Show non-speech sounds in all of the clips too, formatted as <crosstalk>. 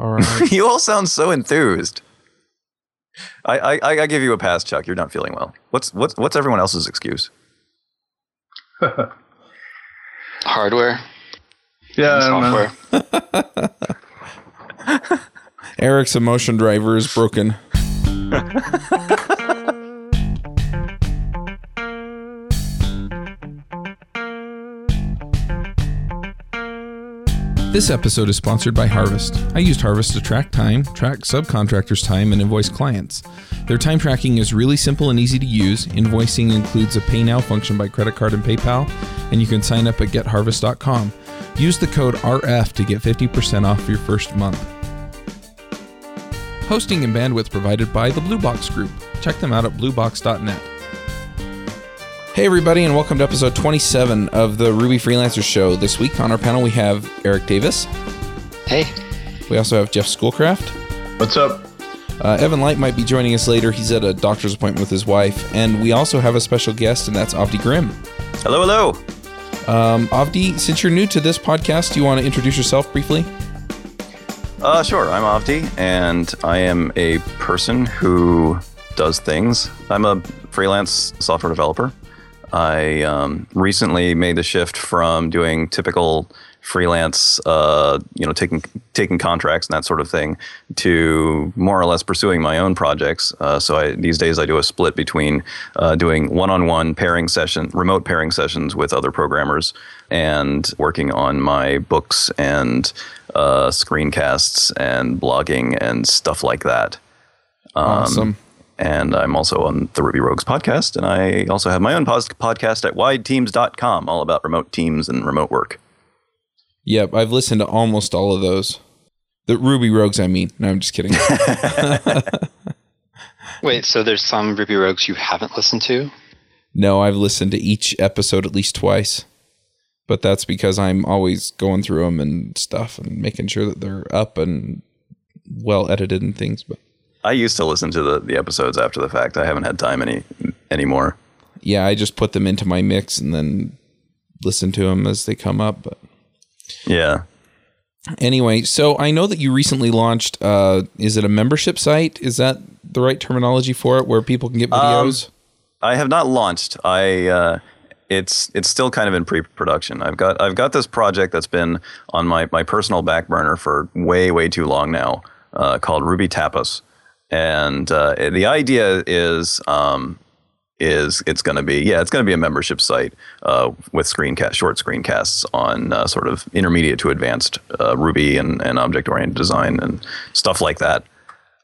All right. <laughs> you all sound so enthused. I, I I give you a pass, Chuck. You're not feeling well. What's what's what's everyone else's excuse? <laughs> Hardware, Yeah, I don't know. software. <laughs> Eric's emotion driver is broken. This episode is sponsored by Harvest. I used Harvest to track time, track subcontractors' time, and invoice clients. Their time tracking is really simple and easy to use. Invoicing includes a pay now function by credit card and PayPal, and you can sign up at getharvest.com. Use the code RF to get 50% off your first month. Hosting and bandwidth provided by the Blue Box Group. Check them out at bluebox.net. Hey, everybody, and welcome to episode 27 of the Ruby Freelancer Show. This week on our panel, we have Eric Davis. Hey, We also have Jeff Schoolcraft. What's up? Uh, Evan Light might be joining us later. He's at a doctor's appointment with his wife. And we also have a special guest, and that's Avdi Grimm. Hello, hello. Um, Avdi, since you're new to this podcast, do you want to introduce yourself briefly? Uh, sure. I'm Avdi, and I am a person who does things. I'm a freelance software developer. I um, recently made the shift from doing typical freelance, uh, you know, taking taking contracts and that sort of thing, to more or less pursuing my own projects. Uh, so I, these days I do a split between uh, doing one-on-one pairing session, remote pairing sessions with other programmers, and working on my books and uh, screencasts and blogging and stuff like that. Um, awesome. And I'm also on the Ruby Rogues podcast. And I also have my own podcast at wideteams.com, all about remote teams and remote work. Yep, I've listened to almost all of those. The Ruby Rogues, I mean. No, I'm just kidding. <laughs> <laughs> wait. So there's some Ruby Rogues you haven't listened to? no, I've listened to each episode at least twice. But that's because I'm always going through them and stuff and making sure that they're up and well edited and things. But I used to listen to the, the episodes after the fact. I haven't had time any anymore. yeah, I just put them into my mix and then listen to them as they come up. But Yeah. anyway, so I know that you recently launched. Uh, is it a membership site? Is that the right terminology for it, where people can get videos? I have not launched. I uh, it's it's still kind of in pre-production. I've got I've got this project that's been on my my personal back burner for way way too long now, uh, called RubyTapas, and uh, the idea is um, is it's going to be yeah it's going to be a membership site uh, with screencast short screencasts on uh, sort of intermediate to advanced uh, Ruby and, and object oriented design and stuff like that,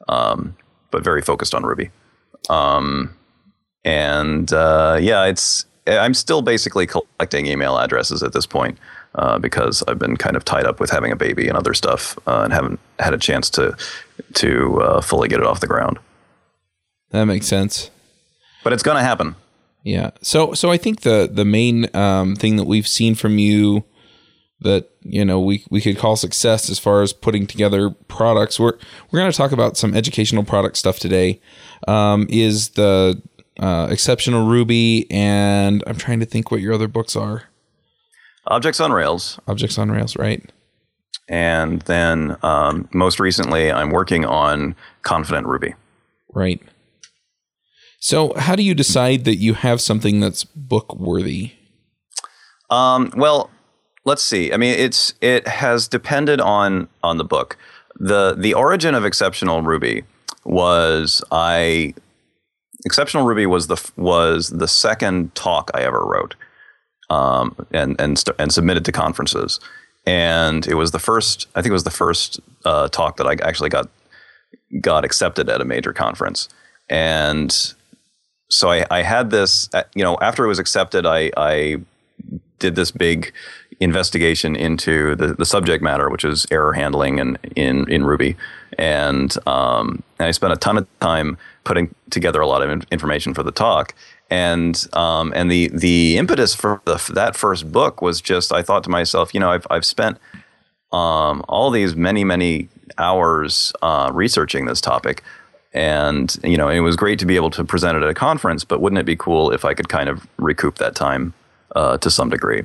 um, but very focused on Ruby. And uh, yeah, it's I'm still basically collecting email addresses at this point uh, because I've been kind of tied up with having a baby and other stuff, uh, and haven't had a chance to to uh, fully get it off the ground. that makes sense. But it's going to happen. Yeah. So so I think the the main um, thing that we've seen from you that you know we we could call success as far as putting together products. We're we're going to talk about some educational product stuff today. Um, is the uh, exceptional Ruby and I'm trying to think what your other books are. Objects on Rails, Objects on Rails, right? and then um, most recently, I'm working on Confident Ruby. Right. So how do you decide that you have something that's book worthy? Um, well, let's see. I mean, it's it has depended on on the book. the The origin of Exceptional Ruby was I Exceptional Ruby was the was the second talk I ever wrote, um, and and st- and submitted to conferences, and it was the first. I think it was the first uh, talk that I actually got got accepted at a major conference, and so I, I had this. uh, You know, after it was accepted, I I did this big investigation into the, the subject matter, which is error handling and in, in Ruby. And, um, and I spent a ton of time putting together a lot of in- information for the talk. And um, and the the impetus for the, for that first book was just I thought to myself, you know, I've I've spent um, all these many many hours uh, researching this topic, and you know, it was great to be able to present it at a conference. But wouldn't it be cool if I could kind of recoup that time uh, to some degree?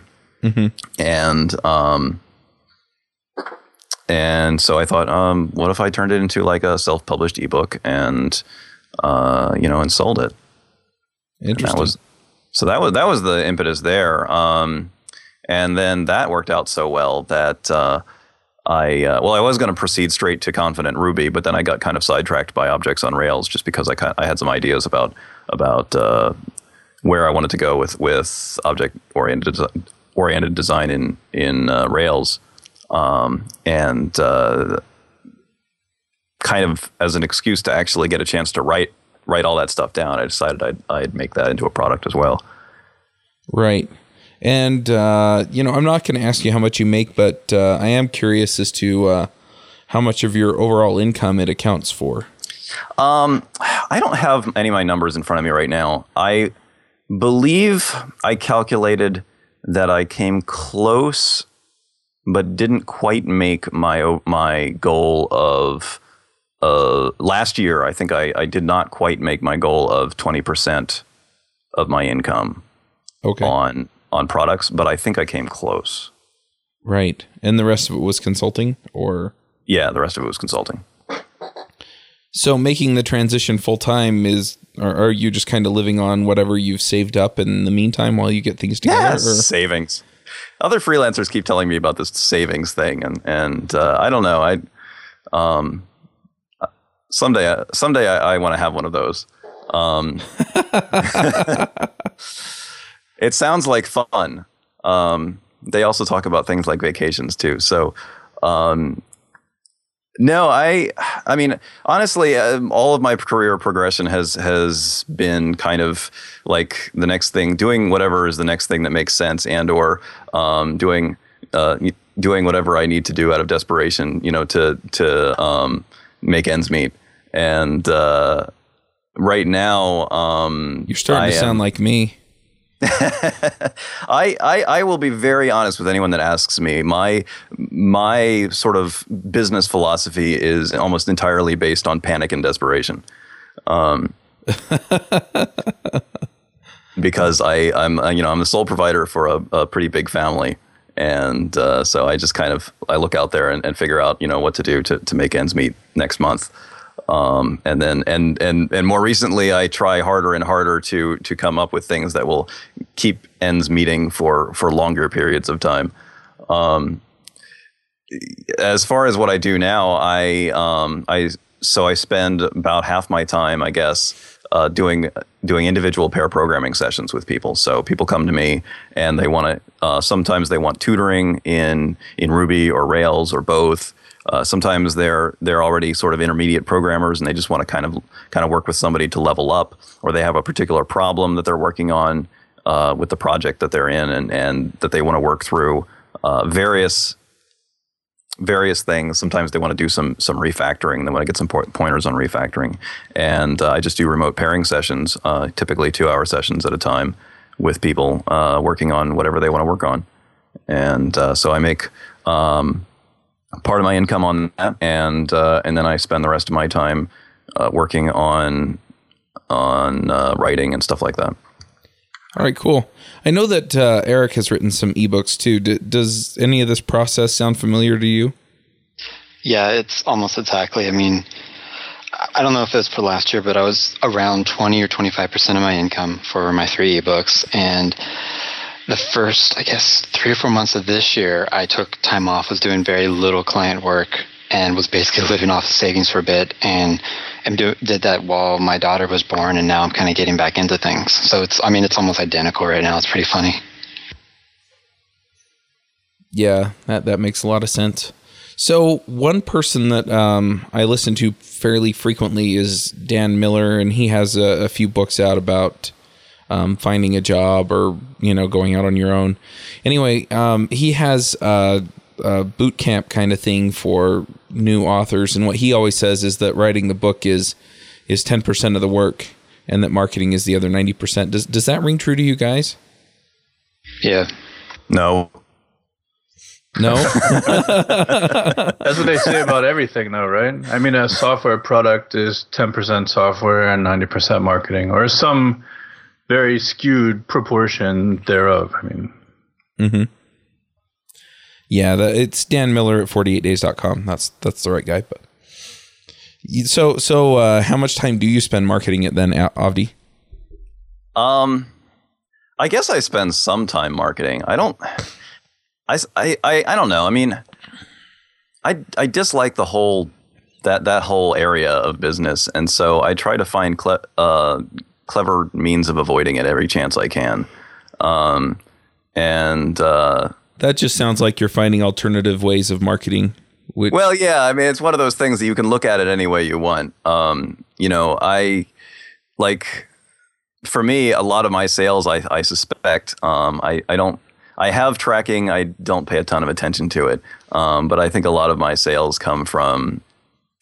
And um, and so I thought, um, what if I turned it into like a self-published ebook and uh, you know and sold it? Interesting. That was so that was that was the impetus there. Um, and then that worked out so well that uh, I uh, well I was going to proceed straight to Confident Ruby, but then I got kind of sidetracked by Objects on Rails just because I kind I had some ideas about about uh, where I wanted to go with with object oriented oriented design in in uh, Rails, um, and uh, kind of as an excuse to actually get a chance to write write all that stuff down, I decided I'd I'd make that into a product as well. Right. And uh, you know, I'm not going to ask you how much you make, but uh, I am curious as to uh, how much of your overall income it accounts for. Um, I don't have any of my numbers in front of me right now. I believe I calculated that I came close, but didn't quite make my my goal of uh, last year. I think I, I did not quite make my goal of twenty percent of my income Okay. on on products, but I think I came close. Right. And the rest of it was consulting or Yeah, the rest of it was consulting. so making the transition full time is or are you just kind of living on whatever you've saved up in the meantime while you get things together? Yes, or- savings. Other freelancers keep telling me about this savings thing, and and uh, I don't know. I um someday someday I, I want to have one of those. Um, <laughs> <laughs> it sounds like fun. Um, they also talk about things like vacations too. So um, no, I I mean honestly, um, all of my career progression has has been kind of like the next thing, doing whatever is the next thing that makes sense, and or um, doing uh, doing whatever I need to do out of desperation, you know, to to um, make ends meet. And uh, right now, um, You're starting I to sound like me. <laughs> I, I I will be very honest with anyone that asks me. My my sort of business philosophy is almost entirely based on panic and desperation. Um, <laughs> because I I'm uh, you know I'm the sole provider for a, a pretty big family, and uh, so I just kind of I look out there and, and figure out you know what to do to to make ends meet next month. Um, and then and and and more recently, I try harder and harder to to come up with things that will keep ends meeting for for longer periods of time. Um, as far as what I do now, I um, I so I spend about half my time, I guess, uh, doing doing individual pair programming sessions with people. So people come to me and they want to. Uh, sometimes they want tutoring in in Ruby or Rails or both. Uh, sometimes they're they're already sort of intermediate programmers and they just want to kind of kind of work with somebody to level up, or they have a particular problem that they're working on uh, with the project that they're in and and that they want to work through. Uh, various various things. Sometimes they want to do some some refactoring. They want to get some pointers on refactoring, and uh, I just do remote pairing sessions, uh, typically two hour sessions at a time, with people uh, working on whatever they want to work on, and so I make. Um, part of my income on that, and uh, and then I spend the rest of my time uh, working on on uh, writing and stuff like that. All right, cool. I know that uh, Eric has written some ebooks too. D- does any of this process sound familiar to you? Yeah, it's almost exactly. I mean, I- I don't know if it was for last year, but I was around 20 or 25% of my income for my three ebooks. And the first, I guess, three or four months of this year, I took time off, was doing very little client work, and was basically living off savings for a bit. And, and do, did that while my daughter was born, and now I'm kind of getting back into things. So it's, I mean, it's almost identical right now. It's pretty funny. Yeah, that that makes a lot of sense. So one person that um, I listen to fairly frequently is Dan Miller, and he has a, a few books out about um, finding a job or you know going out on your own. Anyway, um, he has a, a boot camp kind of thing for new authors, and what he always says is that writing the book is is ten percent of the work, and that marketing is the other ninety percent. Does does that ring true to you guys? Yeah. No, No. <laughs> That's what they say about everything, though, right? I mean, a software product is 10% software and 90% marketing, or some very skewed proportion thereof. I mean, Yeah, the, it's Dan Miller at 48days.com. That's that's the right guy. But so so uh, how much time do you spend marketing it then, Avdi? Um, I guess I spend some time marketing. I don't. I, I, I, I don't know. I mean, I I dislike the whole that that whole area of business, and so I try to find cle- uh, clever means of avoiding it every chance I can. Um, and uh, that just sounds like you're finding alternative ways of marketing. Which- well, yeah, I mean, it's one of those things that you can look at it any way you want. Um, you know, I like for me, a lot of my sales, I, I suspect, um, I, I don't, I have tracking. I don't pay a ton of attention to it, um, but I think a lot of my sales come from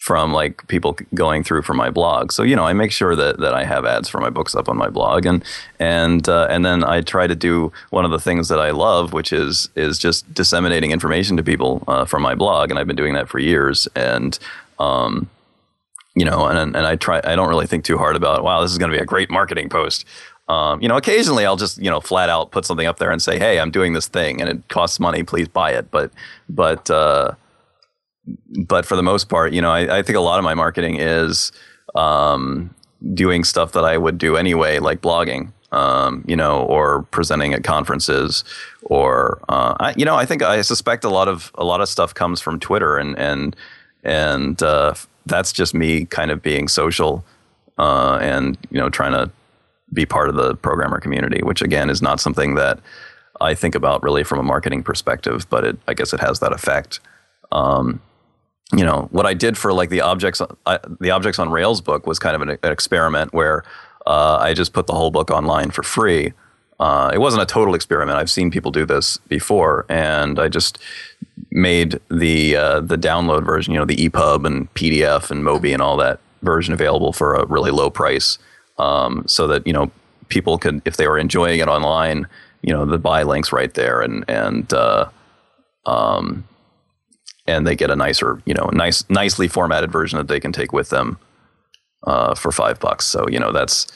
from like people going through for my blog. So you know, I make sure that that I have ads for my books up on my blog, and and uh, and then I try to do one of the things that I love, which is is just disseminating information to people uh, from my blog, and I've been doing that for years, and. Um, you know, and and I try. I don't really think too hard about. Wow, this is going to be a great marketing post. Um, you know, occasionally I'll just you know flat out put something up there and say, "Hey, I'm doing this thing, and it costs money. Please buy it." But but uh, but for the most part, you know, I, I think a lot of my marketing is um, doing stuff that I would do anyway, like blogging. Um, you know, or presenting at conferences, or uh, I, you know, I think I suspect a lot of a lot of stuff comes from Twitter, and and and uh, that's just me kind of being social uh, and you know trying to be part of the programmer community, which again is not something that I think about really from a marketing perspective, but it, I guess it has that effect. Um, you know what I did for like the objects uh, the objects on Rails book was kind of an, an experiment where uh, I just put the whole book online for free. Uh, it wasn't a total experiment. I've seen people do this before, and I just made the uh, the download version, you know, the EPUB and PDF and Mobi and all that version available for a really low price, um, so that you know people could, if they were enjoying it online, you know, the buy links right there, and and uh, um, and they get a nicer, you know, nice nicely formatted version that they can take with them uh, for five bucks. So you know, that's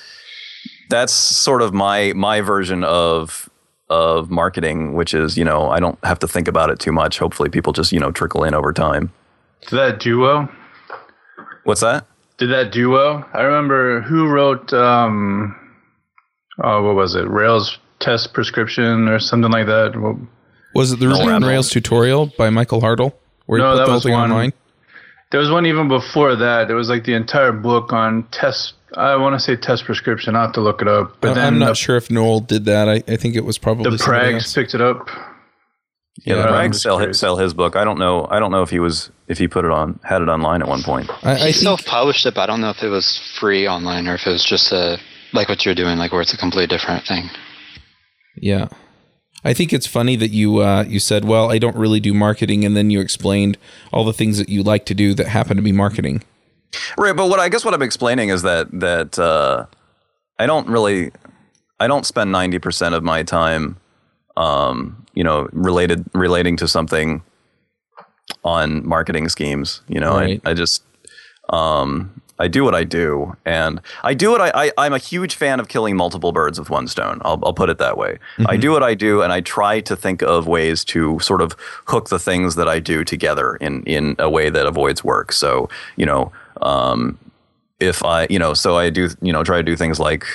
that's sort of my my version of of marketing, which is, you know, I don't have to think about it too much. Hopefully people just, you know, trickle in over time. Did that duo? What's that? Did that duo? I remember who wrote um oh what was it? Rails test prescription or something like that. What, was it the Ruby on Rails tutorial by Michael Hartl? Where no, that was one. Online? There was one even before that. It was like the entire book on test I want to say test prescription. I have to look it up. But then I'm not the, sure if Noel did that. I, I think it was probably the Prags picked it up. Yeah, the Prags sell sell his book. I don't know. I don't know if he was if he put it on had it online at one point. I, I he self published it, but I don't know if it was free online or if it was just a like what you're doing, like where it's a completely different thing. Yeah. I think it's funny that you uh, you said, "Well, I don't really do marketing," and then you explained all the things that you like to do that happen to be marketing. Right, but what I guess what I'm explaining is that that uh, I don't really I don't spend ninety percent of my time, um, you know, related relating to something on marketing schemes. You know, right. I, I just um, I do what I do, and I do what I, I am a huge fan of killing multiple birds with one stone. I'll, I'll put it that way. Mm-hmm. I do what I do, and I try to think of ways to sort of hook the things that I do together in in a way that avoids work. So you know, um, if I, you know, so I do, you know, try to do things like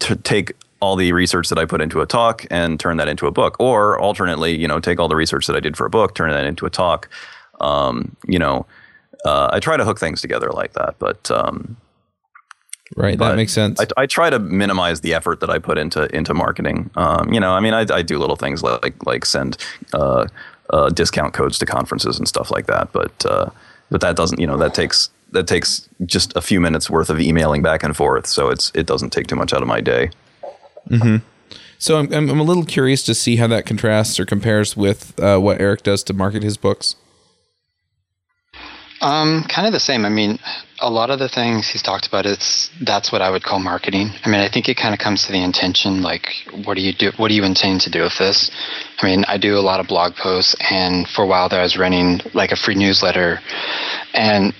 to take all the research that I put into a talk and turn that into a book, or alternately, you know, take all the research that I did for a book, turn that into a talk. Um, you know, uh, I try to hook things together like that, but um, right, but that makes sense. I, I, try to minimize the effort that I put into into marketing. Um, you know, I mean, I, I, do little things like like send uh, uh, discount codes to conferences and stuff like that, but uh, but that doesn't, you know, that takes that takes just a few minutes worth of emailing back and forth. So it's it doesn't take too much out of my day. Hmm. So I'm, I'm a little curious to see how that contrasts or compares with uh, what Eric does to market his books. Um, kind of the same. I mean, a lot of the things he's talked about, it's that's what I would call marketing. I mean, I think it kind of comes to the intention. Like, what do you do? What do you intend to do with this? I mean, I do a lot of blog posts, and for a while there, I was running like a free newsletter, and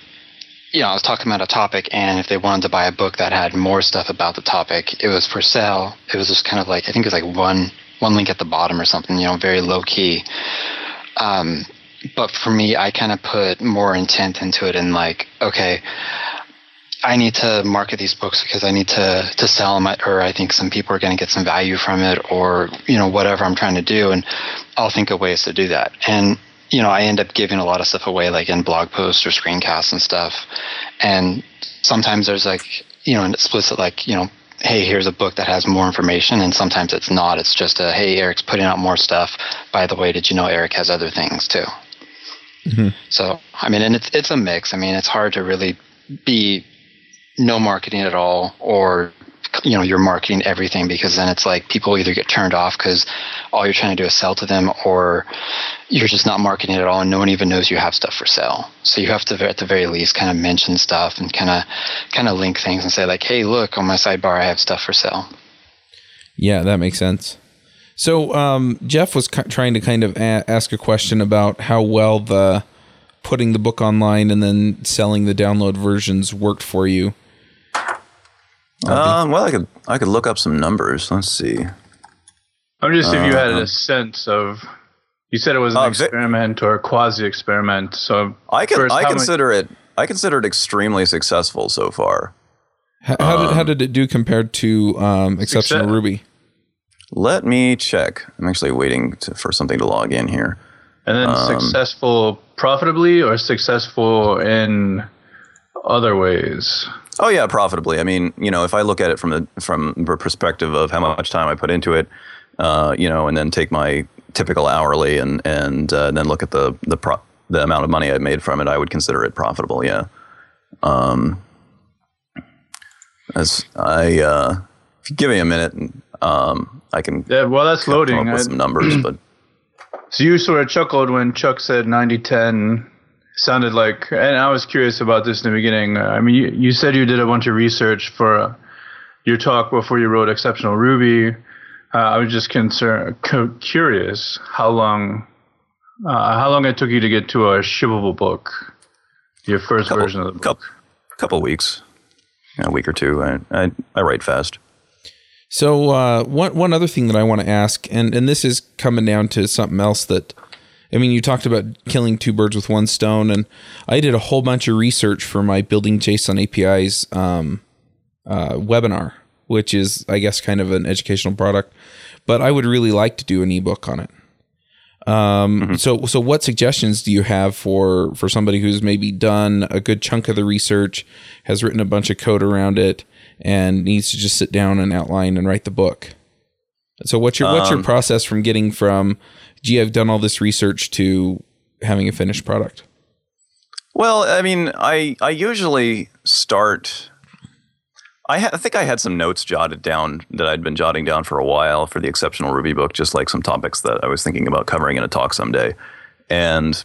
you know, I was talking about a topic, and if they wanted to buy a book that had more stuff about the topic, it was for sale. It was just kind of like I think it was like one one link at the bottom or something, you know, very low key. Um, but for me, I kind of put more intent into it and like, okay, I need to market these books because I need to to sell them, or I think some people are going to get some value from it, or you know whatever I'm trying to do, and I'll think of ways to do that. And you know, I end up giving a lot of stuff away, like in blog posts or screencasts and stuff. And sometimes there's like you know an explicit like you know hey, here's a book that has more information, and sometimes it's not. It's just a hey, Eric's putting out more stuff. By the way, did you know Eric has other things too? Mm-hmm. So I mean, and it's it's a mix. I mean, it's hard to really be no marketing at all or you know you're marketing everything because then it's like people either get turned off because all you're trying to do is sell to them or you're just not marketing at all and no one even knows you have stuff for sale so you have to at the very least kind of mention stuff and kind of kind of link things and say like hey look on my sidebar i have stuff for sale yeah that makes sense so um, jeff was trying to kind of a- ask a question about how well the putting the book online and then selling the download versions worked for you um, well, I could I could look up some numbers. Let's see. I'm just if you had uh, a sense of. You said it was an uh, experiment or a quasi experiment. So I can I consider it I consider it extremely successful so far. How, how um, did how did it do compared to um, Exceptional success. Ruby? Let me check. I'm actually waiting to, for something to log in here. And then um, successful profitably or successful in other ways? Oh yeah, profitably. I mean, you know, if I look at it from the from the perspective of how much time I put into it, uh, you know, and then take my typical hourly and and uh, then look at the the pro- the amount of money I made from it, I would consider it profitable. Yeah. Um, as I, uh, give me a minute, um, I can. Yeah, well, that's loading. with some numbers, but. <clears throat> So you sort of chuckled when Chuck said 90 10 sounded like, and I was curious about this in the beginning. I mean, you, you said you did a bunch of research for uh, your talk before you wrote Exceptional Ruby. Uh, I was just concerned, curious how long, uh, how long it took you to get to a shippable book, your first couple, version of the book. Couple, couple weeks, a week or two. I, I, I write fast. So uh, one one other thing that I want to ask, and and this is coming down to something else that I mean, you talked about killing two birds with one stone, and I did a whole bunch of research for my Building JSON APIs um, uh, webinar, which is, I guess, kind of an educational product. But I would really like to do an ebook on it. Um, mm-hmm. So, so what suggestions do you have for for somebody who's maybe done a good chunk of the research, has written a bunch of code around it, and needs to just sit down and outline and write the book? So, what's your what's your um, process from getting from gee, I've done all this research to having a finished product? Well, I mean, I I usually start. I, ha- I think I had some notes jotted down that I'd been jotting down for a while for the exceptional Ruby book, just like some topics that I was thinking about covering in a talk someday. And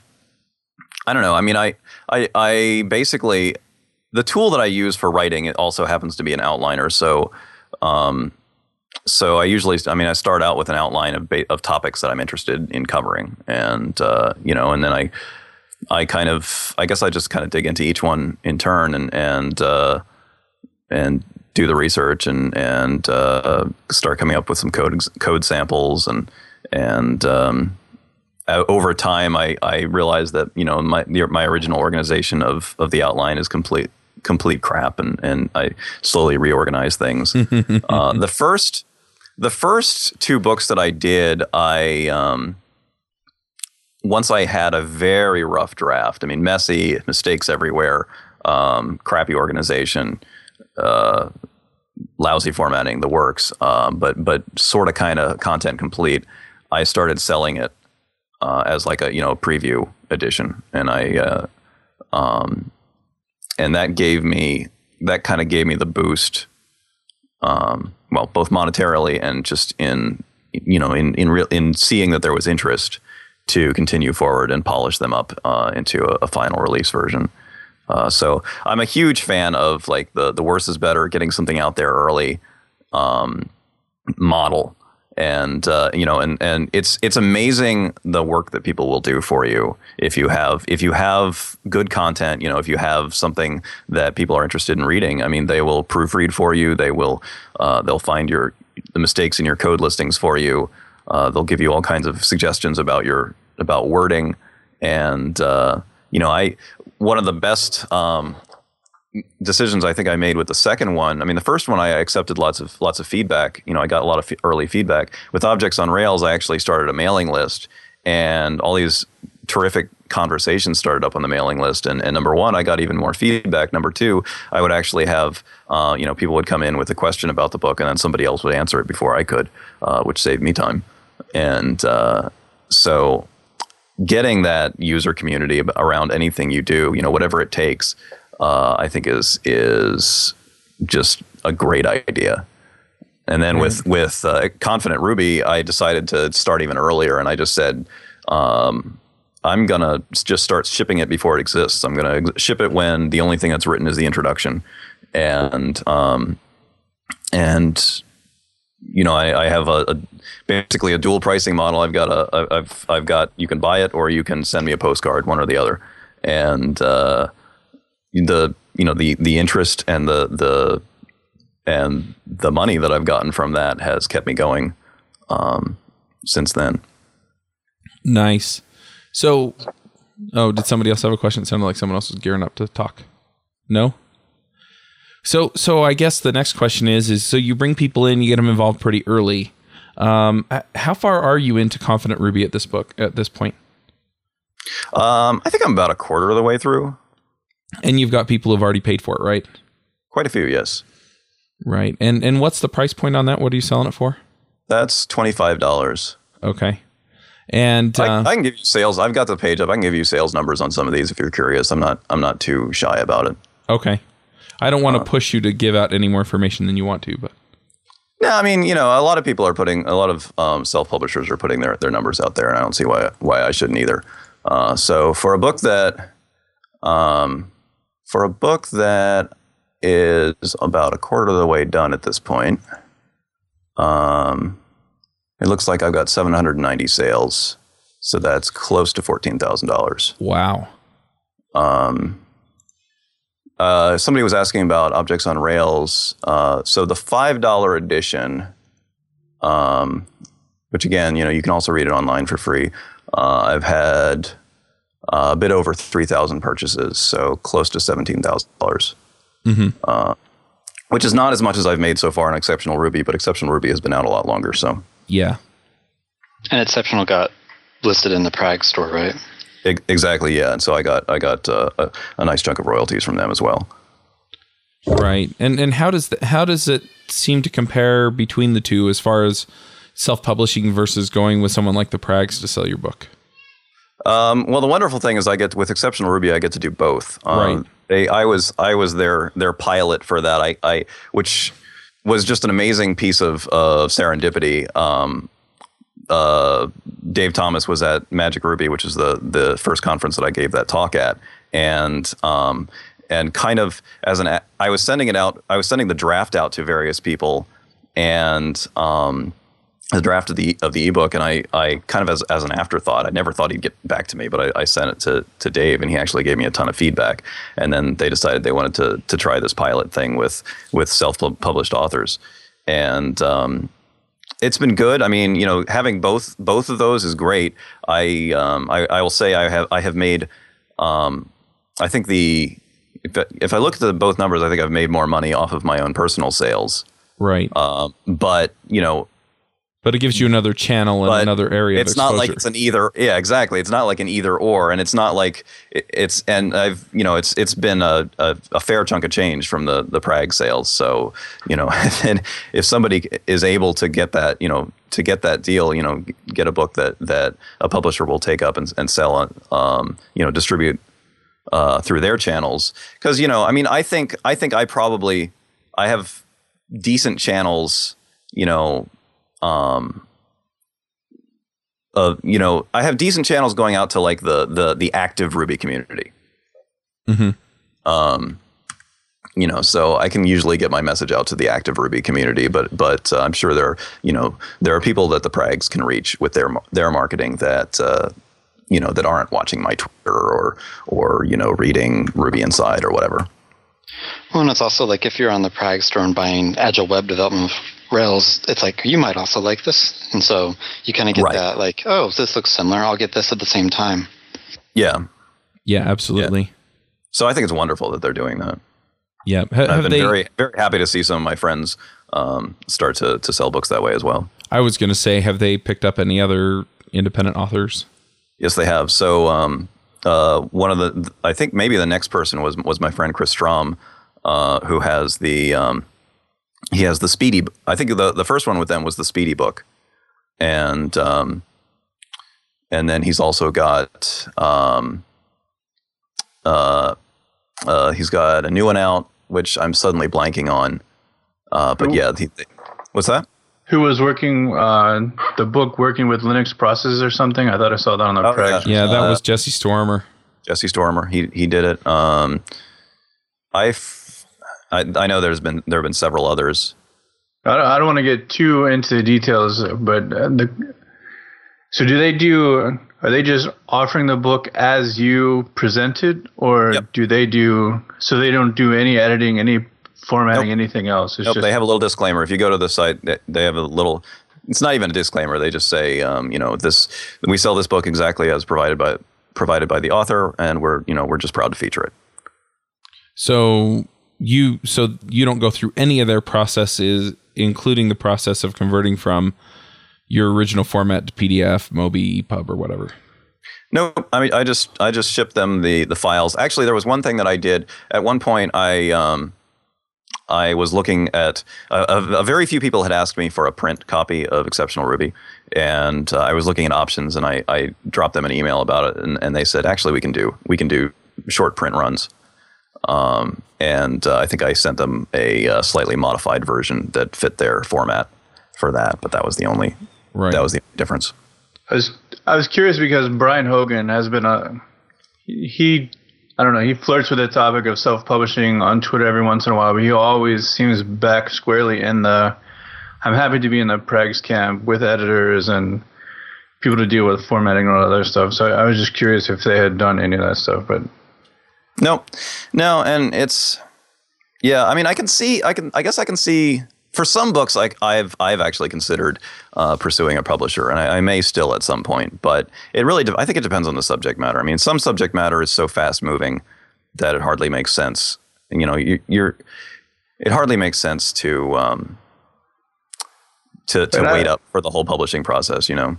I don't know. I mean, I I, I basically the tool that I use for writing it also happens to be an outliner. So um, so I usually, I mean, I start out with an outline of of topics that I'm interested in covering, and uh, you know, and then I, I kind of, I guess I just kind of dig into each one in turn, and and uh, and do the research, and and uh, start coming up with some code code samples, and and um, over time, I I realized that you know my my original organization of of the outline is complete complete crap and and I slowly reorganize things. <laughs> uh, the first the first two books that I did, I um, once I had a very rough draft. I mean, messy, mistakes everywhere, um, crappy organization, uh, lousy formatting, the works. Um, but but sort of kind of content complete. I started selling it uh, as like a you know preview edition, and I uh, um, and that gave me that kind of gave me the boost um, well, both monetarily and just in you know in in real in seeing that there was interest to continue forward and polish them up uh, into a, a, final release version. Uh, so I'm a huge fan of like the the worse is better, getting something out there early um, model and uh, you know, and and it's it's amazing the work that people will do for you if you have if you have good content. You know, if you have something that people are interested in reading. I mean, they will proofread for you. They will uh, they'll find your the mistakes in your code listings for you. Uh, they'll give you all kinds of suggestions about your about wording, and uh, you know, I one of the best um, decisions I think I made with the second one. I mean, the first one I accepted lots of lots of feedback. You know, I got a lot of f- early feedback. With Objects on Rails, I actually started a mailing list, and all these terrific conversations started up on the mailing list. And, and number one, I got even more feedback. Number two, I would actually have, uh, you know, people would come in with a question about the book, and then somebody else would answer it before I could, uh, which saved me time. And uh, so, getting that user community around anything you do, you know, whatever it takes, uh, I think is is just a great idea. And then with with uh, Confident Ruby, I decided to start even earlier, and I just said, um, I'm gonna just start shipping it before it exists. I'm gonna ship it when the only thing that's written is the introduction, and um, and you know I, I have a, a, basically a dual pricing model. I've got a I've I've got you can buy it or you can send me a postcard, one or the other, and uh, the you know the the interest and the the and the money that I've gotten from that has kept me going um, since then. Nice. So, oh, did somebody else have a question? It sounded like someone else was gearing up to talk. No. So, so I guess the next question is: is so you bring people in, you get them involved pretty early. Um, how far are you into Confident Ruby at this book at this point? Um, I think I'm about a quarter of the way through. And you've got people who've already paid for it, right? Quite a few, yes. Right. And and what's the price point on that? What are you selling it for? That's twenty five dollars. Okay. And uh, I, I, can give you sales. I've got the page up. I can give you sales numbers on some of these if you're curious. I'm not. I'm not too shy about it. Okay. I don't want to uh, push you to give out any more information than you want to, but. No, I mean, you know, a lot of people are putting, a lot of um, self-publishers are putting their, their numbers out there, and I don't see why why I shouldn't either. Uh, so for a book that, um, for a book that is about a quarter of the way done at this point, um, it looks like I've got 790 sales. So that's close to $14,000. Wow. Um, uh, somebody was asking about objects on Rails. Uh, so the $5 edition, um, which again, you know, you can also read it online for free. Uh, I've had a bit over 3,000 purchases, so close to $17,000. Mm-hmm. Uh, which is not as much as I've made so far in Exceptional Ruby, but Exceptional Ruby has been out a lot longer. So yeah. And Exceptional got listed in the Prag store, right? Exactly, yeah. And so I got I got uh, a, a, nice chunk of royalties from them as well. Right. And and how does the, how does it seem to compare between the two as far as self-publishing versus going with someone like the Prags to sell your book? Um, well, the wonderful thing is I get with Exceptional Ruby, I get to do both. Um, right. They, I was I was their their pilot for that. I, I which was just an amazing piece of, of serendipity. Um, uh, Dave Thomas was at Magic Ruby, which is the the first conference that I gave that talk at, and um, and kind of as an I was sending it out, I was sending the draft out to various people, and um, the draft of the of the ebook, and I, I kind of as, as an afterthought, I never thought he'd get back to me, but I, I sent it to, to Dave, and he actually gave me a ton of feedback. And then they decided they wanted to to try this pilot thing with with self published authors, and um, it's been good. I mean, you know, having both both of those is great. I um, I, I will say I have I have made um, I think the if, if I look at the both numbers, I think I've made more money off of my own personal sales. Right. Uh, but you know but it gives you another channel and another area. It's not like it's an either. Yeah, exactly. It's not like an either or, and it's not like it, it's. And I've you know it's it's been a, a, a, fair chunk of change from the the Prag sales. So you know, <laughs> and if somebody is able to get that you know to get that deal, you know, get a book that that a publisher will take up and, and sell, um, you know, distribute uh, through their channels. Because you know, I mean, I think I think I probably I have decent channels, you know um, uh, you know, I have decent channels going out to like the the the active Ruby community. Mm-hmm. Um, you know, so I can usually get my message out to the active Ruby community, but but uh, I'm sure there are you know there are people that the Prags can reach with their their marketing that uh, you know that aren't watching my Twitter or or you know reading Ruby Inside or whatever. Well, and it's also like if you're on the Prag store and buying Agile web development Rails, it's like you might also like this, and so you kind of get Right. that like, oh, this looks similar. I'll get this at the same time. Yeah. Yeah, absolutely. So I think it's wonderful that they're doing that. Yeah. Ha- I've Have been they? very very happy to see some of my friends um, start to to sell books that way as well. I was going to say, have they picked up any other independent authors? Yes, they have. So um, uh, one of the I think maybe the next person was was my friend Chris Strom, uh, who has the um, he has the SPDY. I think the the first one with them was the SPDY book, and um, and then he's also got um, uh, uh, he's got a new one out, which I'm suddenly blanking on. Uh, but Ooh. yeah, he, what's that? Who was working uh, the book working with Linux processes or something? I thought I saw that on the Oh, Prag. Yeah, that Uh, was Jesse Storimer. Jesse Storimer. He he did it. Um, I I I know there's been there have been several others. I don't, I don't want to get too into the details, but uh, the so do they do? Are they just offering the book as you presented, or Yep. do they do? So they don't do any editing, any formatting, Nope. anything else. It's Nope, just they have a little disclaimer. If you go to the site, they- they have a little. It's not even a disclaimer. They just say, um, you know, this we sell this book exactly as provided by provided by the author, and we're you know we're just proud to feature it. So you so you don't go through any of their processes, including the process of converting from your original format to PDF, Mobi, EPUB, or whatever. No, I mean I just I just shipped them the the files. Actually, there was one thing that I did at one point. I um, I was looking at a, a, a very few people had asked me for a print copy of Exceptional Ruby, and uh, I was looking at options, and I, I dropped them an email about it, and, and they said actually we can do we can do short print runs. Um, and uh, I think I sent them a uh, slightly modified version that fit their format for that, but that was the only Right. that was the difference. I was I was curious because Brian Hogan has been a he I don't know he flirts with the topic of self publishing on Twitter every once in a while, but he always seems back squarely in the I'm happy to be in the Prags camp with editors and people to deal with formatting and all that other stuff. So I was just curious if they had done any of that stuff, but No, no, and it's yeah. I mean, I can see. I can. I guess I can see for some books. Like I've I've actually considered uh, pursuing a publisher, and I, I may still at some point. But it really. De- I think it depends on the subject matter. I mean, some subject matter is so fast moving that it hardly makes sense. You know, you, you're. It hardly makes sense to um, to to But I- wait up for the whole publishing process. You know.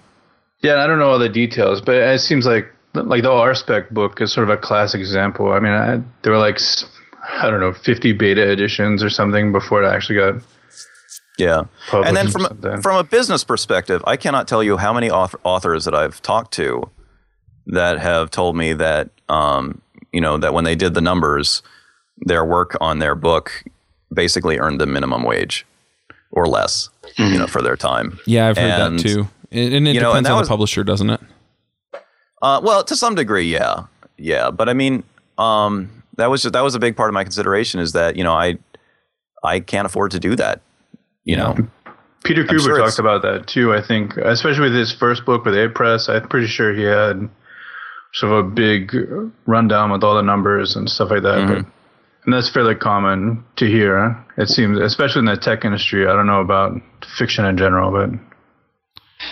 Yeah, I don't know all the details, but it seems like like the RSpec book is sort of a classic example. I mean, I, there were like I don't know, 50 beta editions or something before it actually got Yeah. published. and then from a, from a business perspective, I cannot tell you how many author, authors that I've talked to that have told me that um, you know that when they did the numbers, their work on their book basically earned them minimum wage or less, you know, for their time. Yeah, I've heard And, that too. And, and it you know, and depends on was- the publisher, doesn't it? Uh, well, to some degree, yeah, yeah. But I mean, um, that was just, that was a big part of my consideration is that you know I I can't afford to do that. You know, Peter I'm Cooper sure talked about that too. I think, especially with his first book with Apress, I'm pretty sure he had sort of a big rundown with all the numbers and stuff like that. Mm-hmm. But, and that's fairly common to hear. It seems, especially in the tech industry. I don't know about fiction in general, but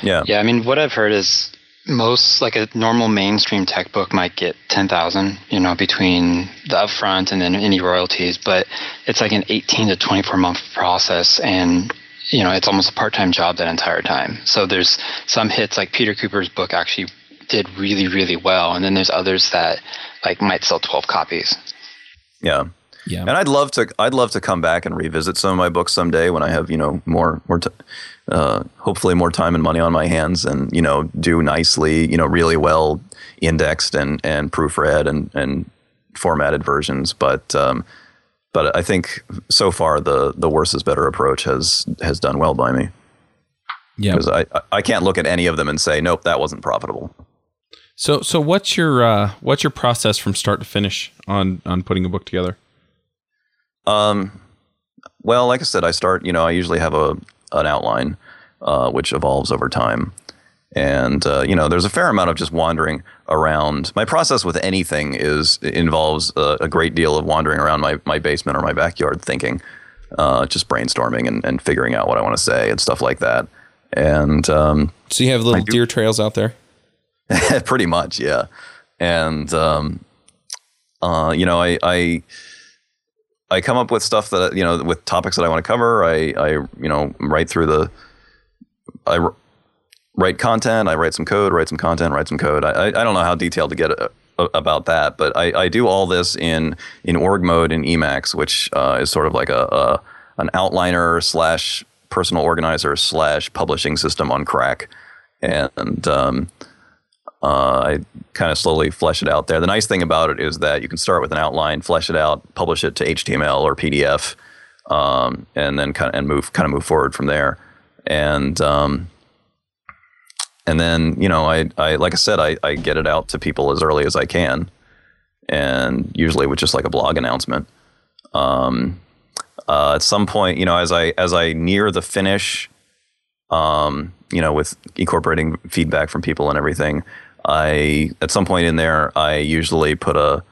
yeah, Yeah, I mean, what I've heard is most like a normal mainstream tech book might get ten thousand, you know, between the upfront and then any royalties, but it's like an eighteen to twenty four month process, and you know, it's almost a part time job that entire time. So there's some hits like Peter Cooper's book actually did really really well, and then there's others that like might sell twelve copies. yeah. Yeah. And I'd love to. I'd love to come back and revisit some of my books someday when I have you know more more, t- uh, hopefully more time and money on my hands, and you know do nicely, you know really well indexed and and proofread and and formatted versions. But um, but I think so far the the worse is better approach has has done well by me yeah. because I I- I can't look at any of them and say nope that wasn't profitable. So so what's your uh, what's your process from start to finish on on putting a book together? Um, well, like I said, I start. You know, I usually have a an outline, uh, which evolves over time, and uh, you know, there's a fair amount of just wandering around. My process with anything is involves a, a great deal of wandering around my my basement or my backyard, thinking. uh, just brainstorming and, and figuring out what I want to say and stuff like that. And um, So you have little deer trails out there. <laughs> pretty much, yeah. And um, uh, you know, I, I I come up with stuff that you know with topics that I want to cover. I I you know write through the I write content. I write some code. Write some content. Write some code. I I, don't know how detailed to get uh, about that, but I, I do all this in in org mode in Emacs, which uh, is sort of like a, a an outliner slash personal organizer slash publishing system on crack, and um, uh, I kind of slowly flesh it out there. The nice thing about it is that you can start with an outline, flesh it out, publish it to HTML or PDF, um, and then kind of and move kind of move forward from there. And um, and then you know, I, I like I said, I, I get it out to people as early as I can, and usually with just like a blog announcement. Um, uh, at some point, you know, as I as I near the finish, um, you know, with incorporating feedback from people and everything, I at some point in there, I usually put a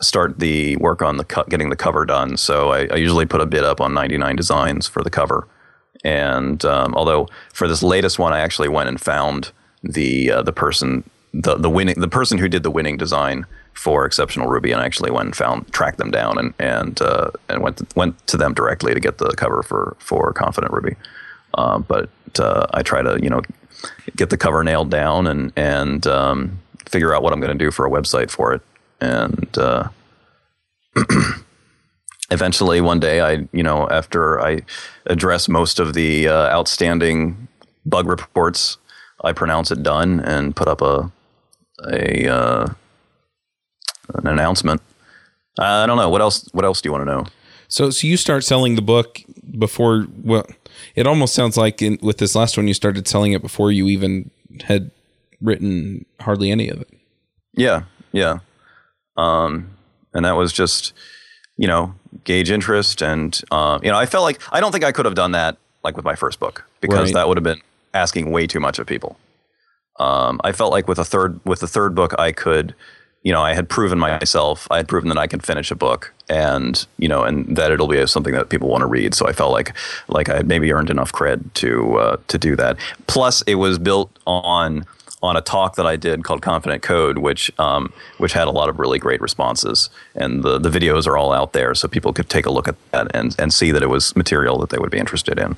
start the work on the getting the cover done. So I, I usually put a bid up on 99 designs for the cover. And um, although for this latest one, I actually went and found the uh, the person the the winning the person who did the winning design for Exceptional Ruby, and I actually went and found tracked them down and and uh, and went to, went to them directly to get the cover for for Confident Ruby. Uh, but uh, I try to you know get the cover nailed down and and um, figure out what I'm going to do for a website for it. And uh, <clears throat> eventually, one day, I you know after I address most of the uh, outstanding bug reports, I pronounce it done and put up a a uh, an announcement. I don't know what else. What else do you want to know? So, so you start selling the book before. Well, it almost sounds like in, with this last one, you started selling it before you even had written hardly any of it. Yeah, yeah. Um, and that was just, you know, gauge interest, and uh, you know, I felt like I don't think I could have done that like with my first book because Right. that would have been asking way too much of people. Um, I felt like with a third with the third book, I could, you know, I had proven myself. I had proven that I could finish a book, and you know, and that it'll be something that people want to read. So I felt like like I had maybe earned enough cred to uh, to do that. Plus, it was built on on a talk that I did called Confident Code, which um, which had a lot of really great responses, and the the videos are all out there, so people could take a look at that and and see that it was material that they would be interested in,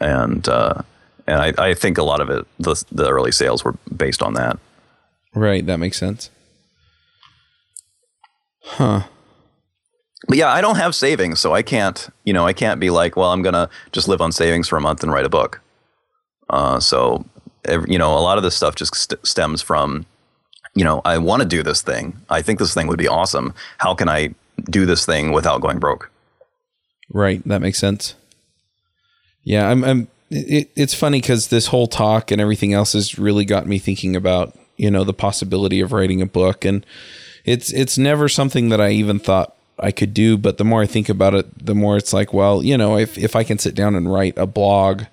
and uh, and I, I think a lot of it the the early sales were based on that. Right. That makes sense. Huh. But yeah, I don't have savings, so I can't you know I can't be like, well, I'm gonna just live on savings for a month and write a book. Uh, so ev- you know, a lot of this stuff just st- stems from you know I want to do this thing. I think this thing would be awesome. How can I do this thing without going broke? Right. That makes sense. Yeah. I'm. I'm. It, it's funny because this whole talk and everything else has really got me thinking about you know the possibility of writing a book, and it's it's never something that I even thought I could do. But the more I think about it, the more it's like, well, you know, if if I can sit down and write a blog,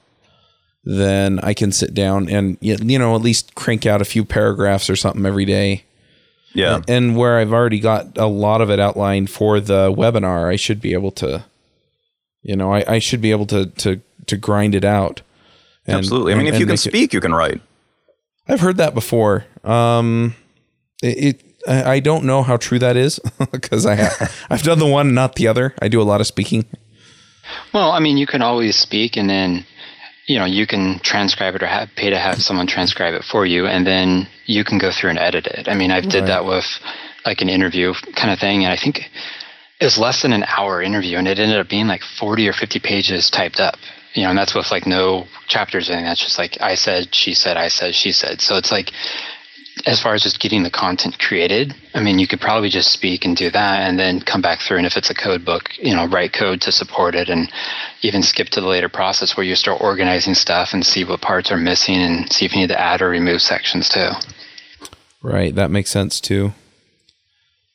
then I can sit down and you know at least crank out a few paragraphs or something every day. Yeah, and where I've already got a lot of it outlined for the webinar, I should be able to, you know, I, I should be able to to to grind it out. and- absolutely. I mean, and- if you can make it- speak, you can write. I've heard that before. Um, it, it I don't know how true that is <laughs> because I have <laughs> I've done the one, not the other. I do a lot of speaking. Well, I mean, you can always speak, and then you know you can transcribe it or have, pay to have someone transcribe it for you, and then you can go through and edit it. I mean, I did that with like an interview kind of thing, and I think it was less than an hour interview, and it ended up being like forty or fifty pages typed up. You know, and that's with like no chapters or anything. That's just like I said, she said, I said, she said. So it's like as far as just getting the content created, I mean, you could probably just speak and do that and then come back through. And if it's a code book, you know, write code to support it and even skip to the later process where you start organizing stuff and see what parts are missing and see if you need to add or remove sections too. Right, that makes sense too.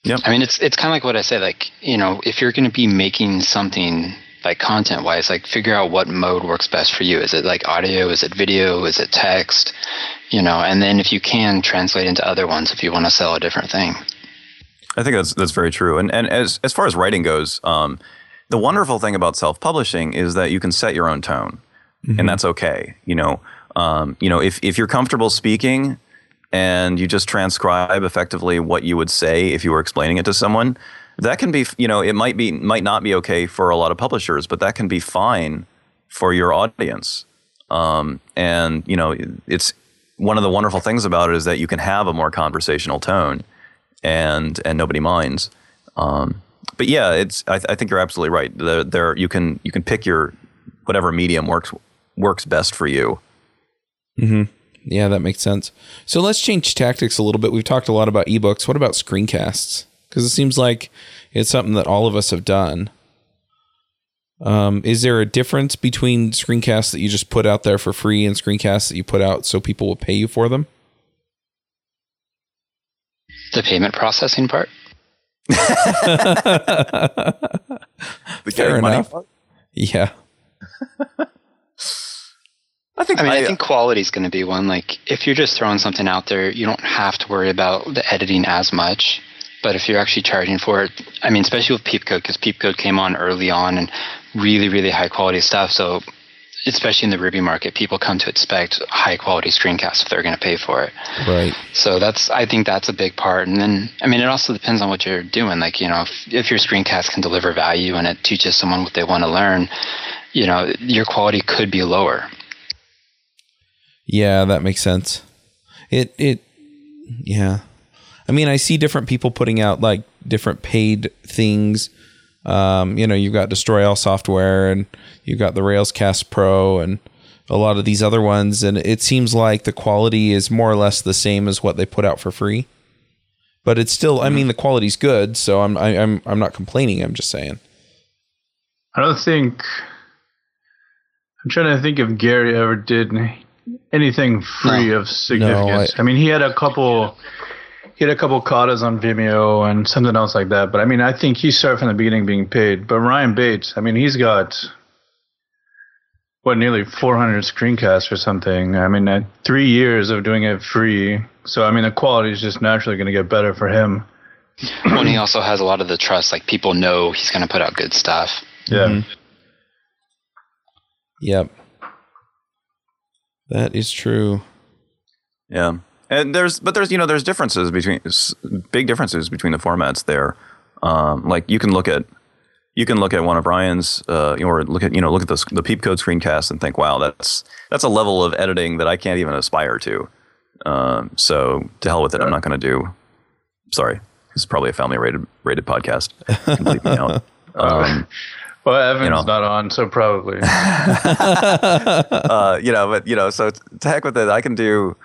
Yep. I mean, it's, it's kind of like what I said, like, you know, if you're going to be making something like content wise, like figure out what mode works best for you. Is it like audio? Is it video? Is it text? You know, and then if you can translate into other ones if you want to sell a different thing. I think that's that's very true. And and as as far as writing goes, um, the wonderful thing about self-publishing is that you can set your own tone, and that's okay. You know, um, you know, if if you're comfortable speaking and you just transcribe effectively what you would say if you were explaining it to someone, that can be, you know, it might be might not be okay for a lot of publishers, but that can be fine for your audience. Um, and you know, it's one of the wonderful things about it is that you can have a more conversational tone, and and nobody minds. Um, but yeah, it's I, I think you're absolutely right. The, there you can you can pick your whatever medium works works best for you. mm-hmm. Yeah, that makes sense. So let's change tactics a little bit. We've talked a lot about ebooks. What about screencasts? Because it seems like it's something that all of us have done. Um, is there a difference between screencasts that you just put out there for free and screencasts that you put out so people will pay you for them? The payment processing part. <laughs> The Fair getting money enough. part? Yeah. <laughs> I think I mean, I, I- think quality is going to be one. Like, if you're just throwing something out there, you don't have to worry about the editing as much. But if you're actually charging for it, I mean, especially with Peepcode, because Peepcode came on early on and really, really high quality stuff. So, especially in the Ruby market, people come to expect high quality screencasts if they're going to pay for it. Right. So that's I think that's a big part. And then I mean it also depends on what you're doing. Like, you know, if, if your screencast can deliver value and it teaches someone what they want to learn, you know, your quality could be lower. Yeah, that makes sense. It it yeah. I mean, I see different people putting out like different paid things. Um, you know, you've got Destroy All Software and you've got the Railscast Pro and a lot of these other ones and it seems like the quality is more or less the same as what they put out for free. But it's still I mean, the quality's good, so I'm I, I'm I'm not complaining, I'm just saying. I don't think. I'm trying to think if Gary ever did anything free of significance. I- I, mean, he had a couple. He had a couple katas on Vimeo and something else like that. But I mean, I think he started from the beginning being paid. But Ryan Bates, I mean, he's got what nearly 400 screencasts or something. I mean, uh, three years of doing it free. So I mean, the quality is just naturally going to get better for him. And he also has a lot of the trust, like people know he's going to put out good stuff. Yeah. Yep. That is true. Yeah, and there's but there's you know there's differences between big differences between the formats there. Um, like you can look at you can look at one of Ryan's uh, or look at you know look at the the Peepcode screencast and think, wow, that's that's a level of editing that I can't even aspire to. Um, so to hell with it, I'm not going to do. Sorry, this is probably a family rated rated podcast. You me out. <laughs> Um, Well, Evan's know. not on, so probably. <laughs> uh, you know, but you know, so to heck with it. I can do.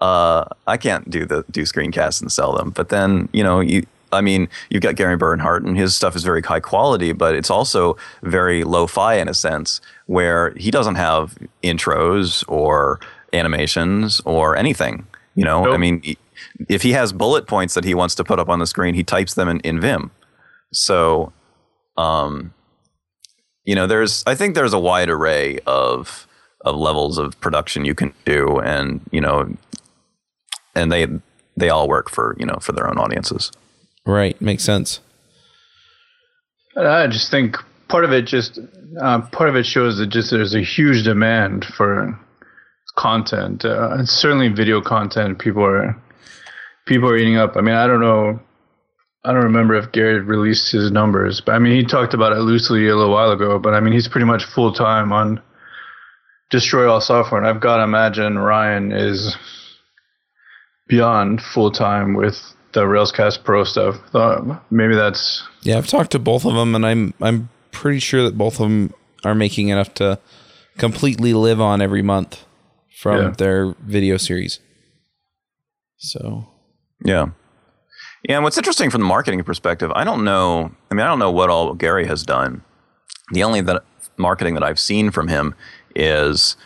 Uh, I can't do the do screencasts and sell them. But then you know, you. I mean, you've got Gary Bernhardt, and his stuff is very high quality, but it's also very lo-fi in a sense, where he doesn't have intros or animations or anything. You know, I mean, if he has bullet points that he wants to put up on the screen, he types them in, in Vim. So, um, you know there's i think there's a wide array of of levels of production you can do and you know and they they all work for you know for their own audiences Right, makes sense. I just think part of it just uh, part of it shows that just there's a huge demand for content. Uh, and certainly, video content. People are people are eating up. I mean, I don't know. I don't remember if Gary released his numbers, but I mean, he talked about it loosely a little while ago. But I mean, he's pretty much full time on Destroy All Software, and I've got to imagine Ryan is beyond full time with the Railscast Pro stuff. Thought maybe that's Yeah, I've talked to both of them, and I'm I'm pretty sure that both of them are making enough to completely live on every month from Yeah. their video series. So yeah yeah and what's interesting from the marketing perspective i don't know i mean i don't know what all gary has done the only that marketing that i've seen from him is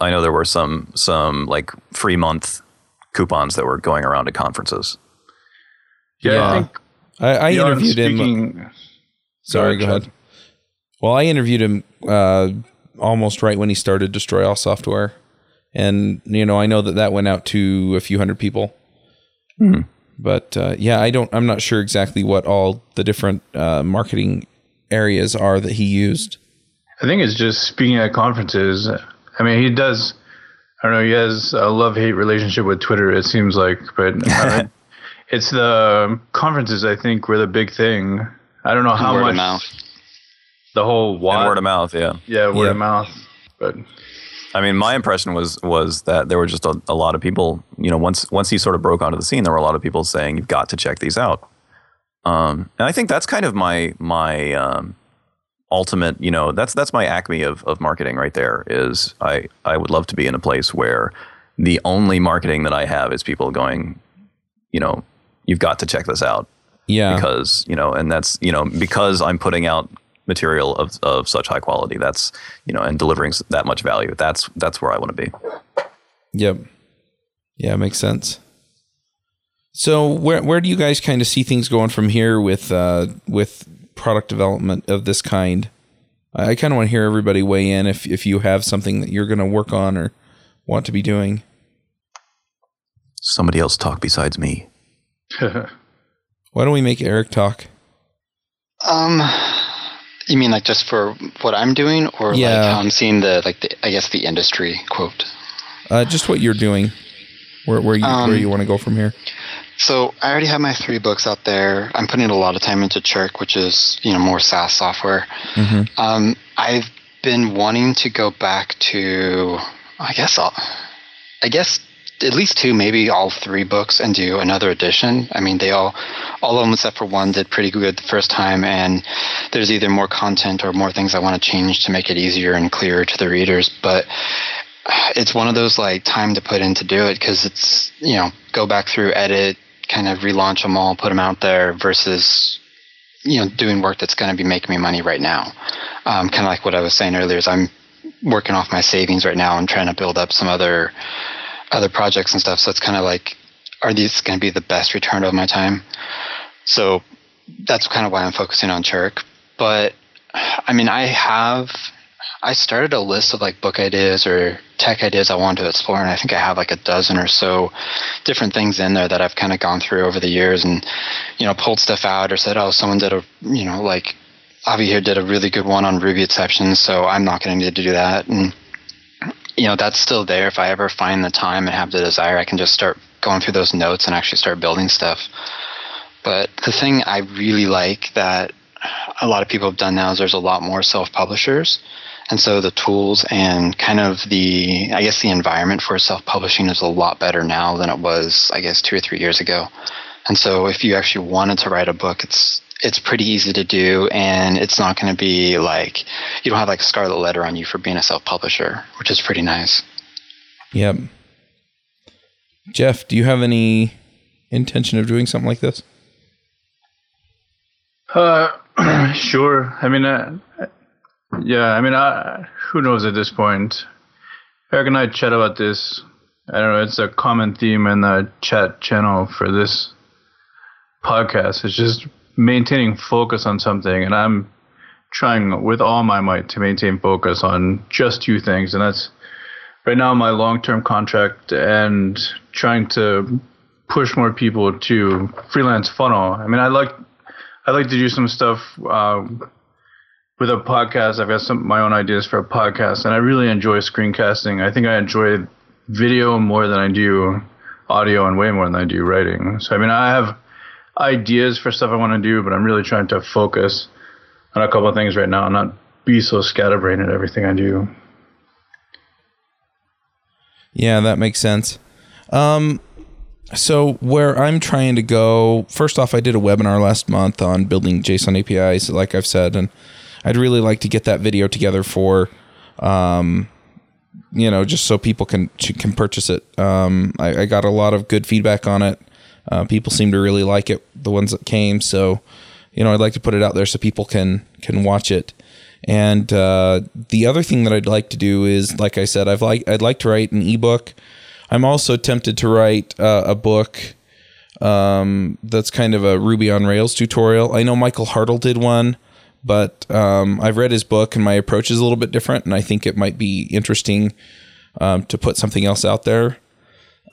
i know there were some some like free month coupons that were going around at conferences yeah. Yeah. I think I, I beyond interviewed him. Sorry, go Go ahead, ahead. Well, I interviewed him uh, almost right when he started Destroy All Software, and you know I know that that went out to a few hundred people. But uh, yeah, I don't. I'm not sure exactly what all the different uh, marketing areas are that he used. I think it's just speaking at conferences. I mean, he does. I don't know. He has a love hate relationship with Twitter. It seems like, but <laughs> uh, it's the conferences. I think were the big thing. I don't know how word much of mouth. the whole And word of mouth, yeah. yeah, word Yeah. of mouth. But I mean, my impression was was that there were just a, a lot of people. You know, once once he sort of broke onto the scene, there were a lot of people saying, "You've got to check these out." Um, and I think that's kind of my my um, ultimate. You know, that's that's my acme of of marketing right there. Is I I would love to be in a place where the only marketing that I have is people going, you know, you've got to check this out Yeah. because you know, and that's you know because I'm putting out material of of such high quality. That's you know, and delivering that much value. That's that's where I want to be. Yep. Yeah, makes sense. So where where do you guys kind of see things going from here with uh, with product development of this kind? I, I kind of want to hear everybody weigh in if if you have something that you're going to work on or want to be doing. Somebody else talk besides me. <laughs> Why don't we make Eric talk? Um, you mean like just for what I'm doing, or Yeah. like how I'm seeing the like the I guess the industry quote. Uh, just what you're doing. Where where you Um, where you want to go from here? So I already have my three books out there. I'm putting a lot of time into Chirk, which is you know more SaaS software. Mhm. Um, I've been wanting to go back to, I guess, I'll, I guess at least two, maybe all three books, and do another edition. I mean, they all, all of them except for one, did pretty good the first time, and there's either more content or more things I want to change to make it easier and clearer to the readers. But it's one of those like time to put in to do it because it's you know go back through edit kind of relaunch them all put them out there versus you know doing work that's going to be making me money right now. Um, kind of like what i was saying earlier is i'm working off my savings right now and trying to build up some other other projects and stuff. So it's kind of like are these going to be the best return of my time? So that's kind of why i'm focusing on chirk but i mean i have I started a list of like book ideas or tech ideas I wanted to explore, and I think I have like a dozen or so different things in there that I've kind of gone through over the years, and you know pulled stuff out or said, oh, someone did a you know like Avdi here did a really good one on Ruby exceptions, so I'm not going to need to do that, and you know that's still there. If I ever find the time and have the desire, I can just start going through those notes and actually start building stuff. But the thing I really like that a lot of people have done now is there's a lot more self-publishers and so the tools and kind of the i guess the environment for self-publishing is a lot better now than it was i guess two or three years ago and so if you actually wanted to write a book it's it's pretty easy to do and it's not going to be like you don't have like a scarlet letter on you for being a self-publisher which is pretty nice Yep. Jeff, do you have any intention of doing something like this? Uh, <clears throat> sure. I mean, uh, yeah. I mean, uh, who knows at this point? Eric and I chat about this. I don't know. It's a common theme in the chat channel for this podcast. It's just maintaining focus on something, and I'm trying with all my might to maintain focus on just two things, and that's right now my long-term contract and trying to push more people to freelance funnel. I mean, I like I like to do some stuff uh, with a podcast. I've got some my own ideas for a podcast, and I really enjoy screencasting. I think I enjoy video more than I do audio, and way more than I do writing. So I mean, I have ideas for stuff I want to do, but I'm really trying to focus on a couple of things right now, and not be so scatterbrained at everything I do. Yeah, that makes sense. Um, so where I'm trying to go, first off, I did a webinar last month on building JSON APIs, like I've said, and I'd really like to get that video together for, um, you know, just so people can can purchase it. Um, I, I got a lot of good feedback on it. Uh, people seem to really like it, the ones that came. So, you know, I'd like to put it out there so people can can watch it. And uh, the other thing that I'd like to do is, like I said, I've like I'd like to write an ebook. I'm also tempted to write uh, a book um, that's kind of a Ruby on Rails tutorial. I know Michael Hartl did one, but um, I've read his book and my approach is a little bit different, and I think it might be interesting um, to put something else out there.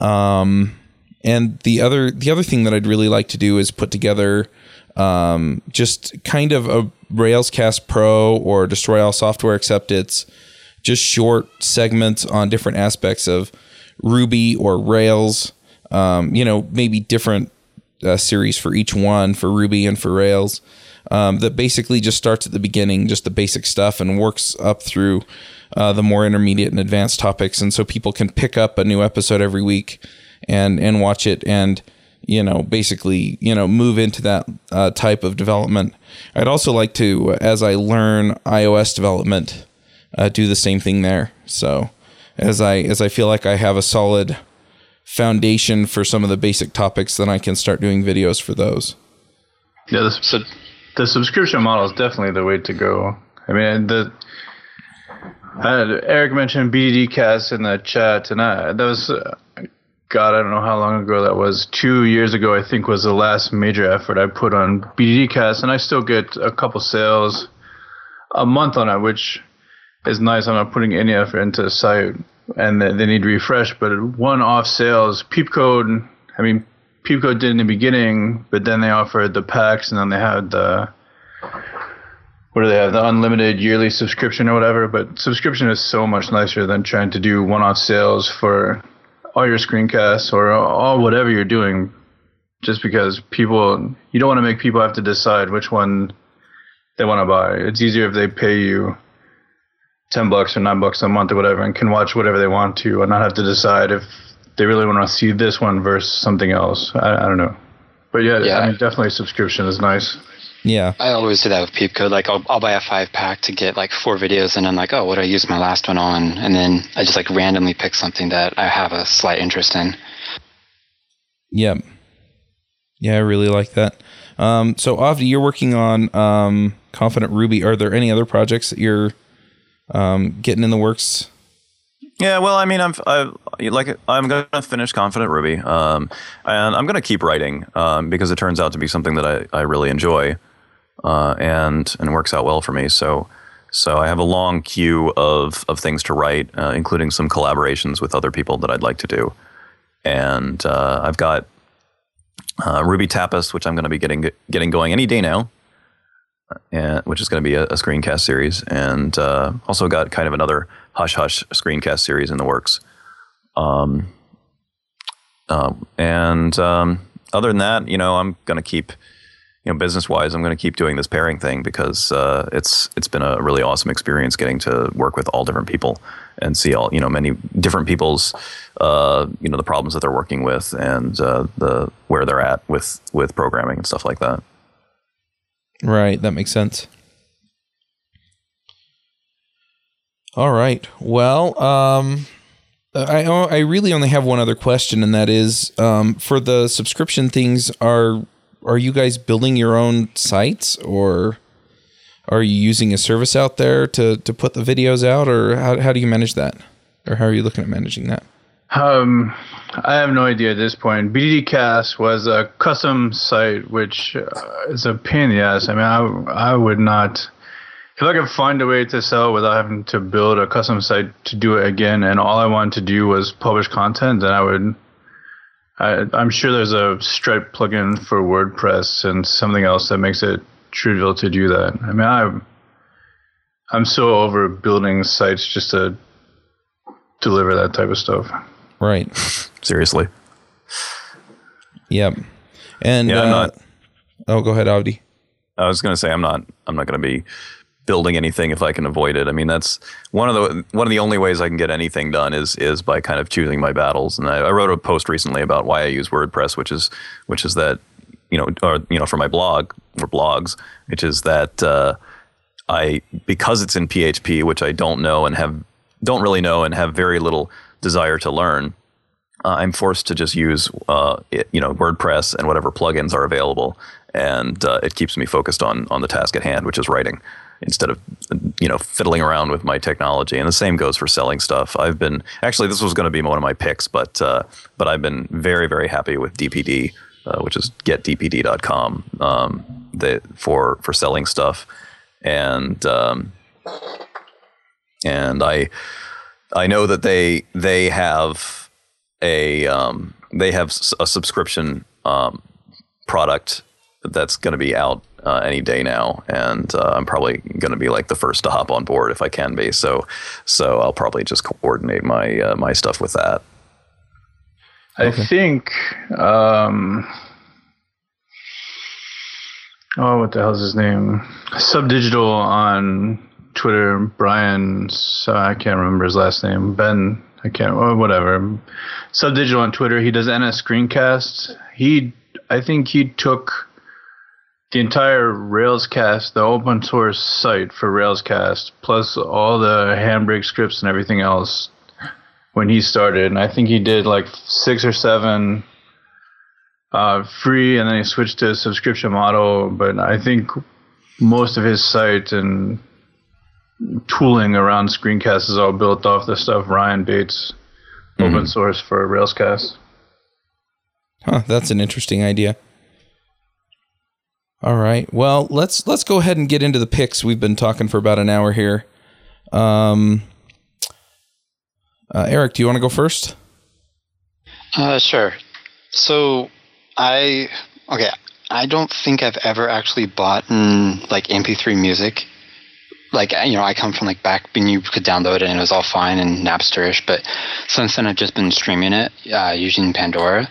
Um, and the other the other thing that I'd really like to do is put together um, just kind of a Railscast Pro or Destroy All Software, except it's just short segments on different aspects of Ruby or Rails. Um, you know, maybe different uh, series for each one for Ruby and for Rails. Um, that basically just starts at the beginning, just the basic stuff, and works up through uh, the more intermediate and advanced topics. And so people can pick up a new episode every week and and watch it and you know basically you know move into that uh, type of development. I'd also like to, as I learn iOS development, uh, do the same thing there. So as I as I feel like I have a solid foundation for some of the basic topics, then I can start doing videos for those. Yeah, the, so, the subscription model is definitely the way to go. I mean, the uh, Eric mentioned BDD cast in the chat, and I, that was, uh, God, I don't know how long ago that was. Two years ago, I think, was the last major effort I put on BDD cast, and I still get a couple sales a month on it, which is nice. I'm not putting any effort into the site, and they, they need to refresh. But one-off sales, Peepcode. I mean, Peepcode did in the beginning, but then they offered the packs, and then they had the what do they have? The unlimited yearly subscription or whatever. But subscription is so much nicer than trying to do one-off sales for all your screencasts or all whatever you're doing. Just because people, you don't want to make people have to decide which one they want to buy. It's easier if they pay you ten bucks or nine bucks a month or whatever, and can watch whatever they want to, and not have to decide if they really want to see this one versus something else. I, I don't know, but yeah, yeah, I mean, definitely subscription is nice. Yeah, I always do that with Peepcode. Like, I'll, I'll buy a five pack to get like four videos, and I'm like, oh, what do I use my last one on? And then I just like randomly pick something that I have a slight interest in. Yeah, yeah, I really like that. Um, so, Avdi, you're working on um, Confident Ruby. Are there any other projects that you're um, getting in the works? Yeah, well, I mean, I'm I, like I'm to finish Confident Ruby, um, and I'm to keep writing um, because it turns out to be something that I, I really enjoy, uh, and and works out well for me. So so I have a long queue of of things to write, uh, including some collaborations with other people that I'd like to do, and uh, I've got uh, RubyTapas, which I'm to be getting getting going any day now and, which is going to be a, a, screencast series, and uh, also got kind of another hush hush screencast series in the works. Um, uh, and um, other than that, you know, I'm going to keep, you know, business wise, I'm going to keep doing this pairing thing because uh, it's it's been a really awesome experience getting to work with all different people and see all you know many different people's uh, you know the problems that they're working with and uh, the where they're at with with programming and stuff like that. Right, that makes sense. All right. Well, um, I I really only have one other question, and that is um, for the subscription things. Are are you guys building your own sites, or are you using a service out there to to put the videos out, or how how do you manage that, or how are you looking at managing that? Um, I have no idea at this point. BDD Cast was a custom site, which uh, is a pain in the ass. I mean, I, I would not. If I could find a way to sell without having to build a custom site to do it again, and all I wanted to do was publish content, then I would. I, I'm sure there's a Stripe plugin for WordPress and something else that makes it trivial to do that. I mean, I'm I'm so over building sites just to deliver that type of stuff. Right. <laughs> Seriously. Yep. And yeah, uh, not, oh, go ahead, Avdi. I was going to say I'm not. I'm not going to be building anything if I can avoid it. I mean, that's one of the one of the only ways I can get anything done is is by kind of choosing my battles. And I, I wrote a post recently about why I use WordPress, which is which is that you know, or you know, for my blog or blogs, which is that uh, I because it's in PHP, which I don't know and have don't really know and have very little desire to learn, uh, I'm forced to just use uh, it, you know WordPress and whatever plugins are available, and uh, it keeps me focused on on the task at hand, which is writing, instead of you know fiddling around with my technology. And the same goes for selling stuff. I've been actually this was going to be one of my picks, but uh, but I've been very very happy with DPD, uh, which is getdpd.com, um, for for selling stuff, and um, and I I know that they they have a um, they have a subscription um, product that's going to be out uh, any day now, and uh, I'm probably going to be like the first to hop on board if I can be. So, so I'll probably just coordinate my uh, my stuff with that. I think. Um, oh, what the hell's his name? Subdigital on Twitter. Brian. Uh, I can't remember his last name. Ben. I can't. Well, whatever. Subdigital on Twitter. He does NSScreencasts. He. I think he took the entire Railscast, the open source site for Railscast, plus all the Handbrake scripts and everything else when he started. And I think he did like six or seven uh, free, and then he switched to a subscription model. But I think most of his site and tooling around Screencast is all built off the stuff Ryan Bates mm-hmm. open source for Railscast. Huh, that's an interesting idea. All right. Well, let's let's go ahead and get into the picks. We've been talking for about an hour here. Um, uh, Eric, do you want to go first? Uh, sure. So, I okay. I don't think I've ever actually bought like MP3 music like you know I come from like back when you could download it and it was all fine and Napsterish, but since then I've just been streaming it uh, using Pandora.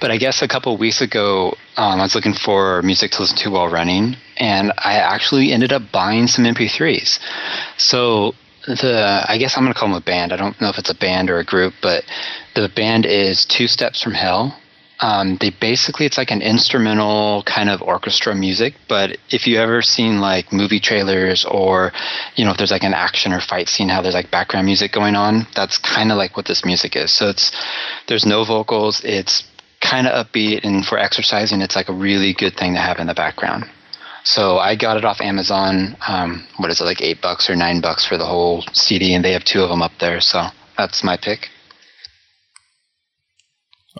But I guess a couple weeks ago um, I was looking for music to listen to while running, and I actually ended up buying some MP3s. So the I guess I'm gonna call them a band. I don't know if it's a band or a group, but the band is Two Steps from Hell um, they basically it's like an instrumental kind of orchestra music but if you ever seen like movie trailers or you know if there's like an action or fight scene how there's like background music going on that's kind of like what this music is so it's there's no vocals it's kind of upbeat and for exercising it's like a really good thing to have in the background so I got it off Amazon. Um, what is it, like eight bucks or nine bucks for the whole CD, and they have two of them up there. So that's my pick.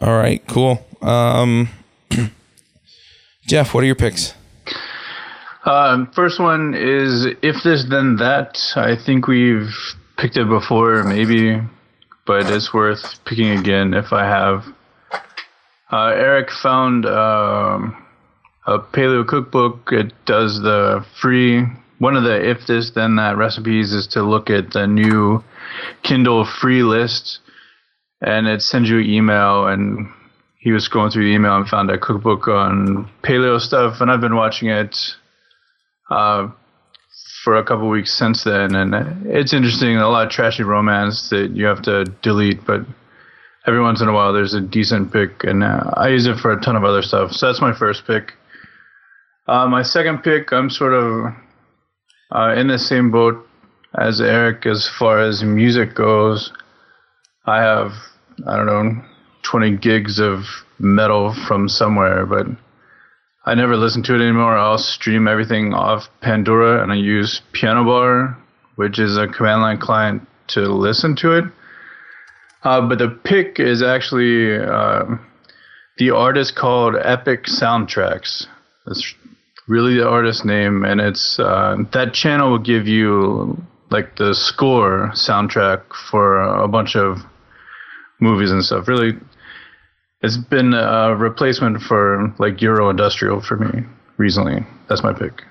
All right, cool. Um, <clears throat> Jeff, what are your picks? Um, first one is if this then that. I think we've picked it before, maybe, but it's worth picking again if I have. Uh, Eric found um, a paleo cookbook. It does the free. One of the if this then that recipes is to look at the new Kindle free list and it sends you an email and he was going through the email and found a cookbook on paleo stuff and i've been watching it uh, for a couple weeks since then and it's interesting a lot of trashy romance that you have to delete but every once in a while there's a decent pick and uh, i use it for a ton of other stuff so that's my first pick. Uh, my second pick i'm sort of uh, in the same boat as eric as far as music goes. I have I don't know, 20 gigs of metal from somewhere, but I never listen to it anymore. I'll stream everything off Pandora and I use pianobar, which is a command line client to listen to it. Uh, but the pick is actually uh, the artist called Epic Soundtracks. That's really the artist name, and it's uh, that channel will give you like the score soundtrack for a bunch of movies and stuff. Really, it's been a replacement for like Euro Industrial for me recently. That's my pick.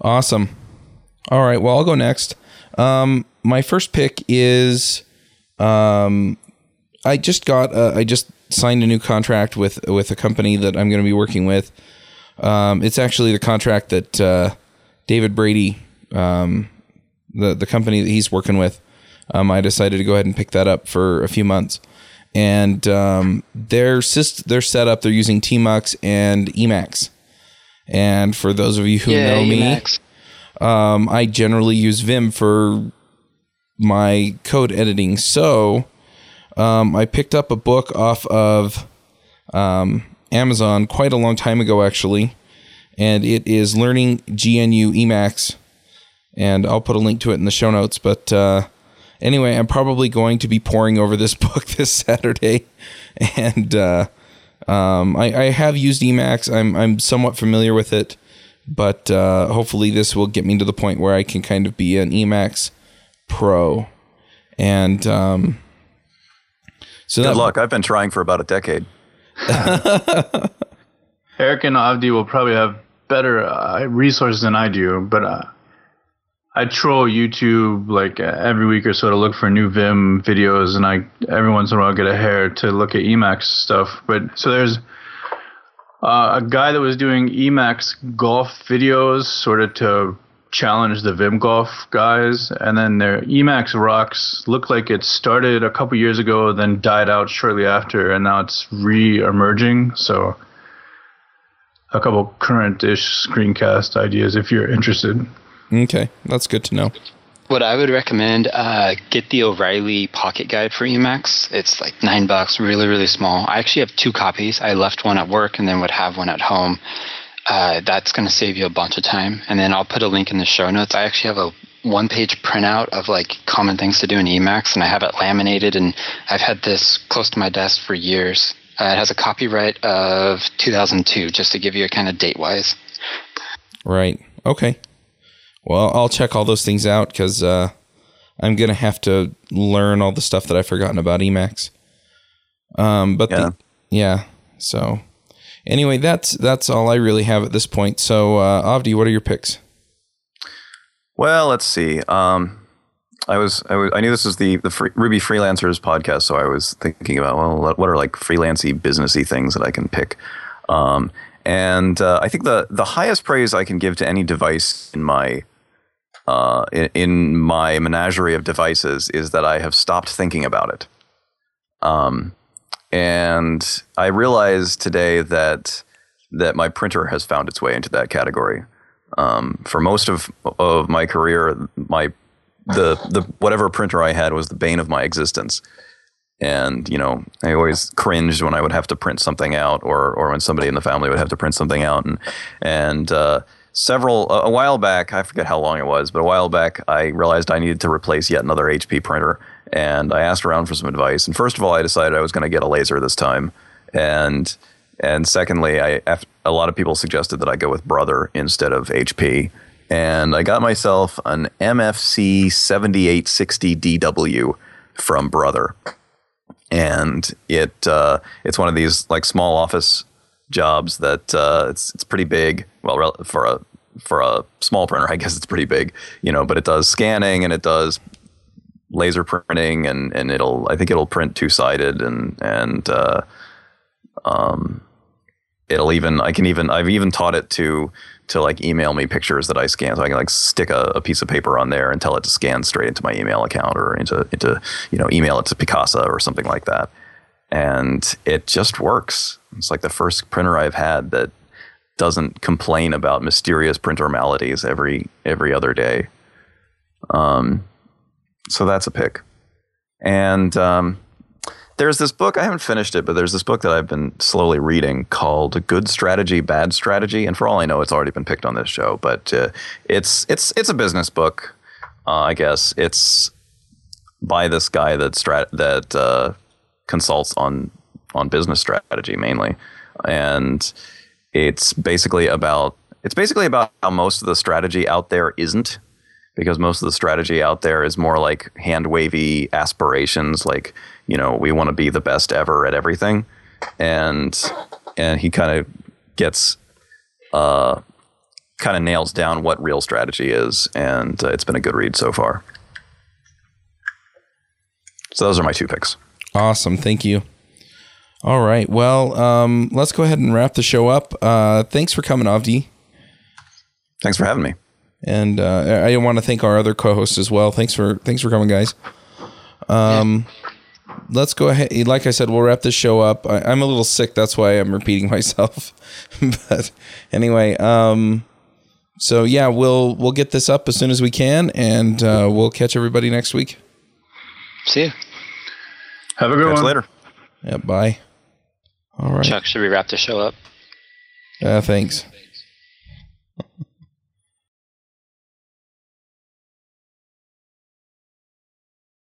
Awesome. All right. Well, I'll go next. Um, my first pick is um, I just got I just signed a new contract with with a company that I'm going to be working with. Um, it's actually the contract that uh, David Brady, um, the the company that he's working with, um, I decided to go ahead and pick that up for a few months. And um, their syst- their setup, they're using Tmux and Emacs. And for those of you who yeah, know me, um, I generally use Vim for my code editing. So um, I picked up a book off of um, Amazon quite a long time ago, actually, and it is Learning GNU Emacs. And I'll put a link to it in the show notes. But uh, anyway, I'm probably going to be poring over this <laughs> book this Saturday, and uh, um, I, I, have used Emacs. I'm I'm somewhat familiar with it, but uh, hopefully this will get me to the point where I can kind of be an Emacs pro, and um, so good luck. I've been trying for about a decade. <laughs> Eric and Avdi will probably have better uh, resources than I do, but uh, I troll YouTube like every week or so to look for new Vim videos, and I every once in a while get a hair to look at Emacs stuff. But so there's uh, a guy that was doing Emacs golf videos, sort of to challenge the Vim golf guys, and then their Emacs rocks looked like it started a couple years ago, then died out shortly after, and now it's re-emerging. So a couple current-ish screencast ideas if you're interested. Okay, that's good to know. What I would recommend, uh, get the O'Reilly Pocket Guide for Emacs. It's like nine bucks, really, really small. I actually have two copies. I left one at work and then would have one at home. Uh, that's going to save you a bunch of time. And then I'll put a link in the show notes. I actually have a one page printout of like common things to do in Emacs, and I have it laminated. And I've had this close to my desk for years. Uh, it has a copyright of 2002, just to give you a kind of date wise. Right. Okay. Well, I'll check all those things out because uh, I'm gonna have to learn all the stuff that I've forgotten about Emacs. Um, but Yeah. the, yeah. So anyway, that's that's all I really have at this point. So uh, Avdi, what are your picks? Well, let's see. Um, I was, I was I knew this was the the free, Ruby freelancers podcast, so I was thinking about well, what are like freelancy businessy things that I can pick. Um, and uh, I think the the highest praise I can give to any device in my uh, in, in my menagerie of devices is that I have stopped thinking about it. Um, and I realized today that that my printer has found its way into that category. Um, for most of of my career, my the the whatever printer I had was the bane of my existence. And you know, I always cringed when I would have to print something out, or or when somebody in the family would have to print something out. And and uh, several a while back, I forget how long it was, but a while back, I realized I needed to replace yet another HP printer, and I asked around for some advice. And first of all, I decided I was going to get a laser this time, and and secondly, i a lot of people suggested that I go with Brother instead of HP, and I got myself an MFC 7860 DW from Brother, and it uh, it's one of these like small office jobs that uh, it's it's pretty big. Well, for a for a small printer, I guess it's pretty big, you know. But it does scanning and it does laser printing, and and it'll I think it'll print two sided and and uh, um, it'll even I can even I've even taught it to to like email me pictures that I scan, so I can like stick a, a piece of paper on there and tell it to scan straight into my email account or into into you know email it to Picasa or something like that, and it just works. It's like the first printer I've had that doesn't complain about mysterious printer maladies every every other day. Um, so that's a pick, and um, there's this book I haven't finished it, but there's this book that I've been slowly reading called "Good Strategy, Bad Strategy," and for all I know, it's already been picked on this show. But uh, it's it's it's a business book, uh, I guess. It's by this guy that strat that uh, consults on on business strategy mainly, and it's basically about it's basically about how most of the strategy out there isn't because most of the strategy out there is more like hand wavy aspirations like you know we want to be the best ever at everything. And and he kind of gets uh kind of nails down what real strategy is and uh, it's been a good read so far. So those are my two picks Awesome, thank you. All right, well, um, let's go ahead and wrap the show up. Uh, thanks for coming, Avdi. thanks for having me And uh, I want to thank our other co-hosts as well. Thanks for thanks for coming, guys. Um, let's go ahead. Like I said, we'll wrap this show up. I, I'm a little sick, that's why I'm repeating <laughs> myself. but anyway, um, so yeah, we'll we'll get this up as soon as we can, and uh, we'll catch everybody next week. See you. Have a good catch one. later Yeah, bye. All right. Chuck, should we wrap the show up? Uh, thanks.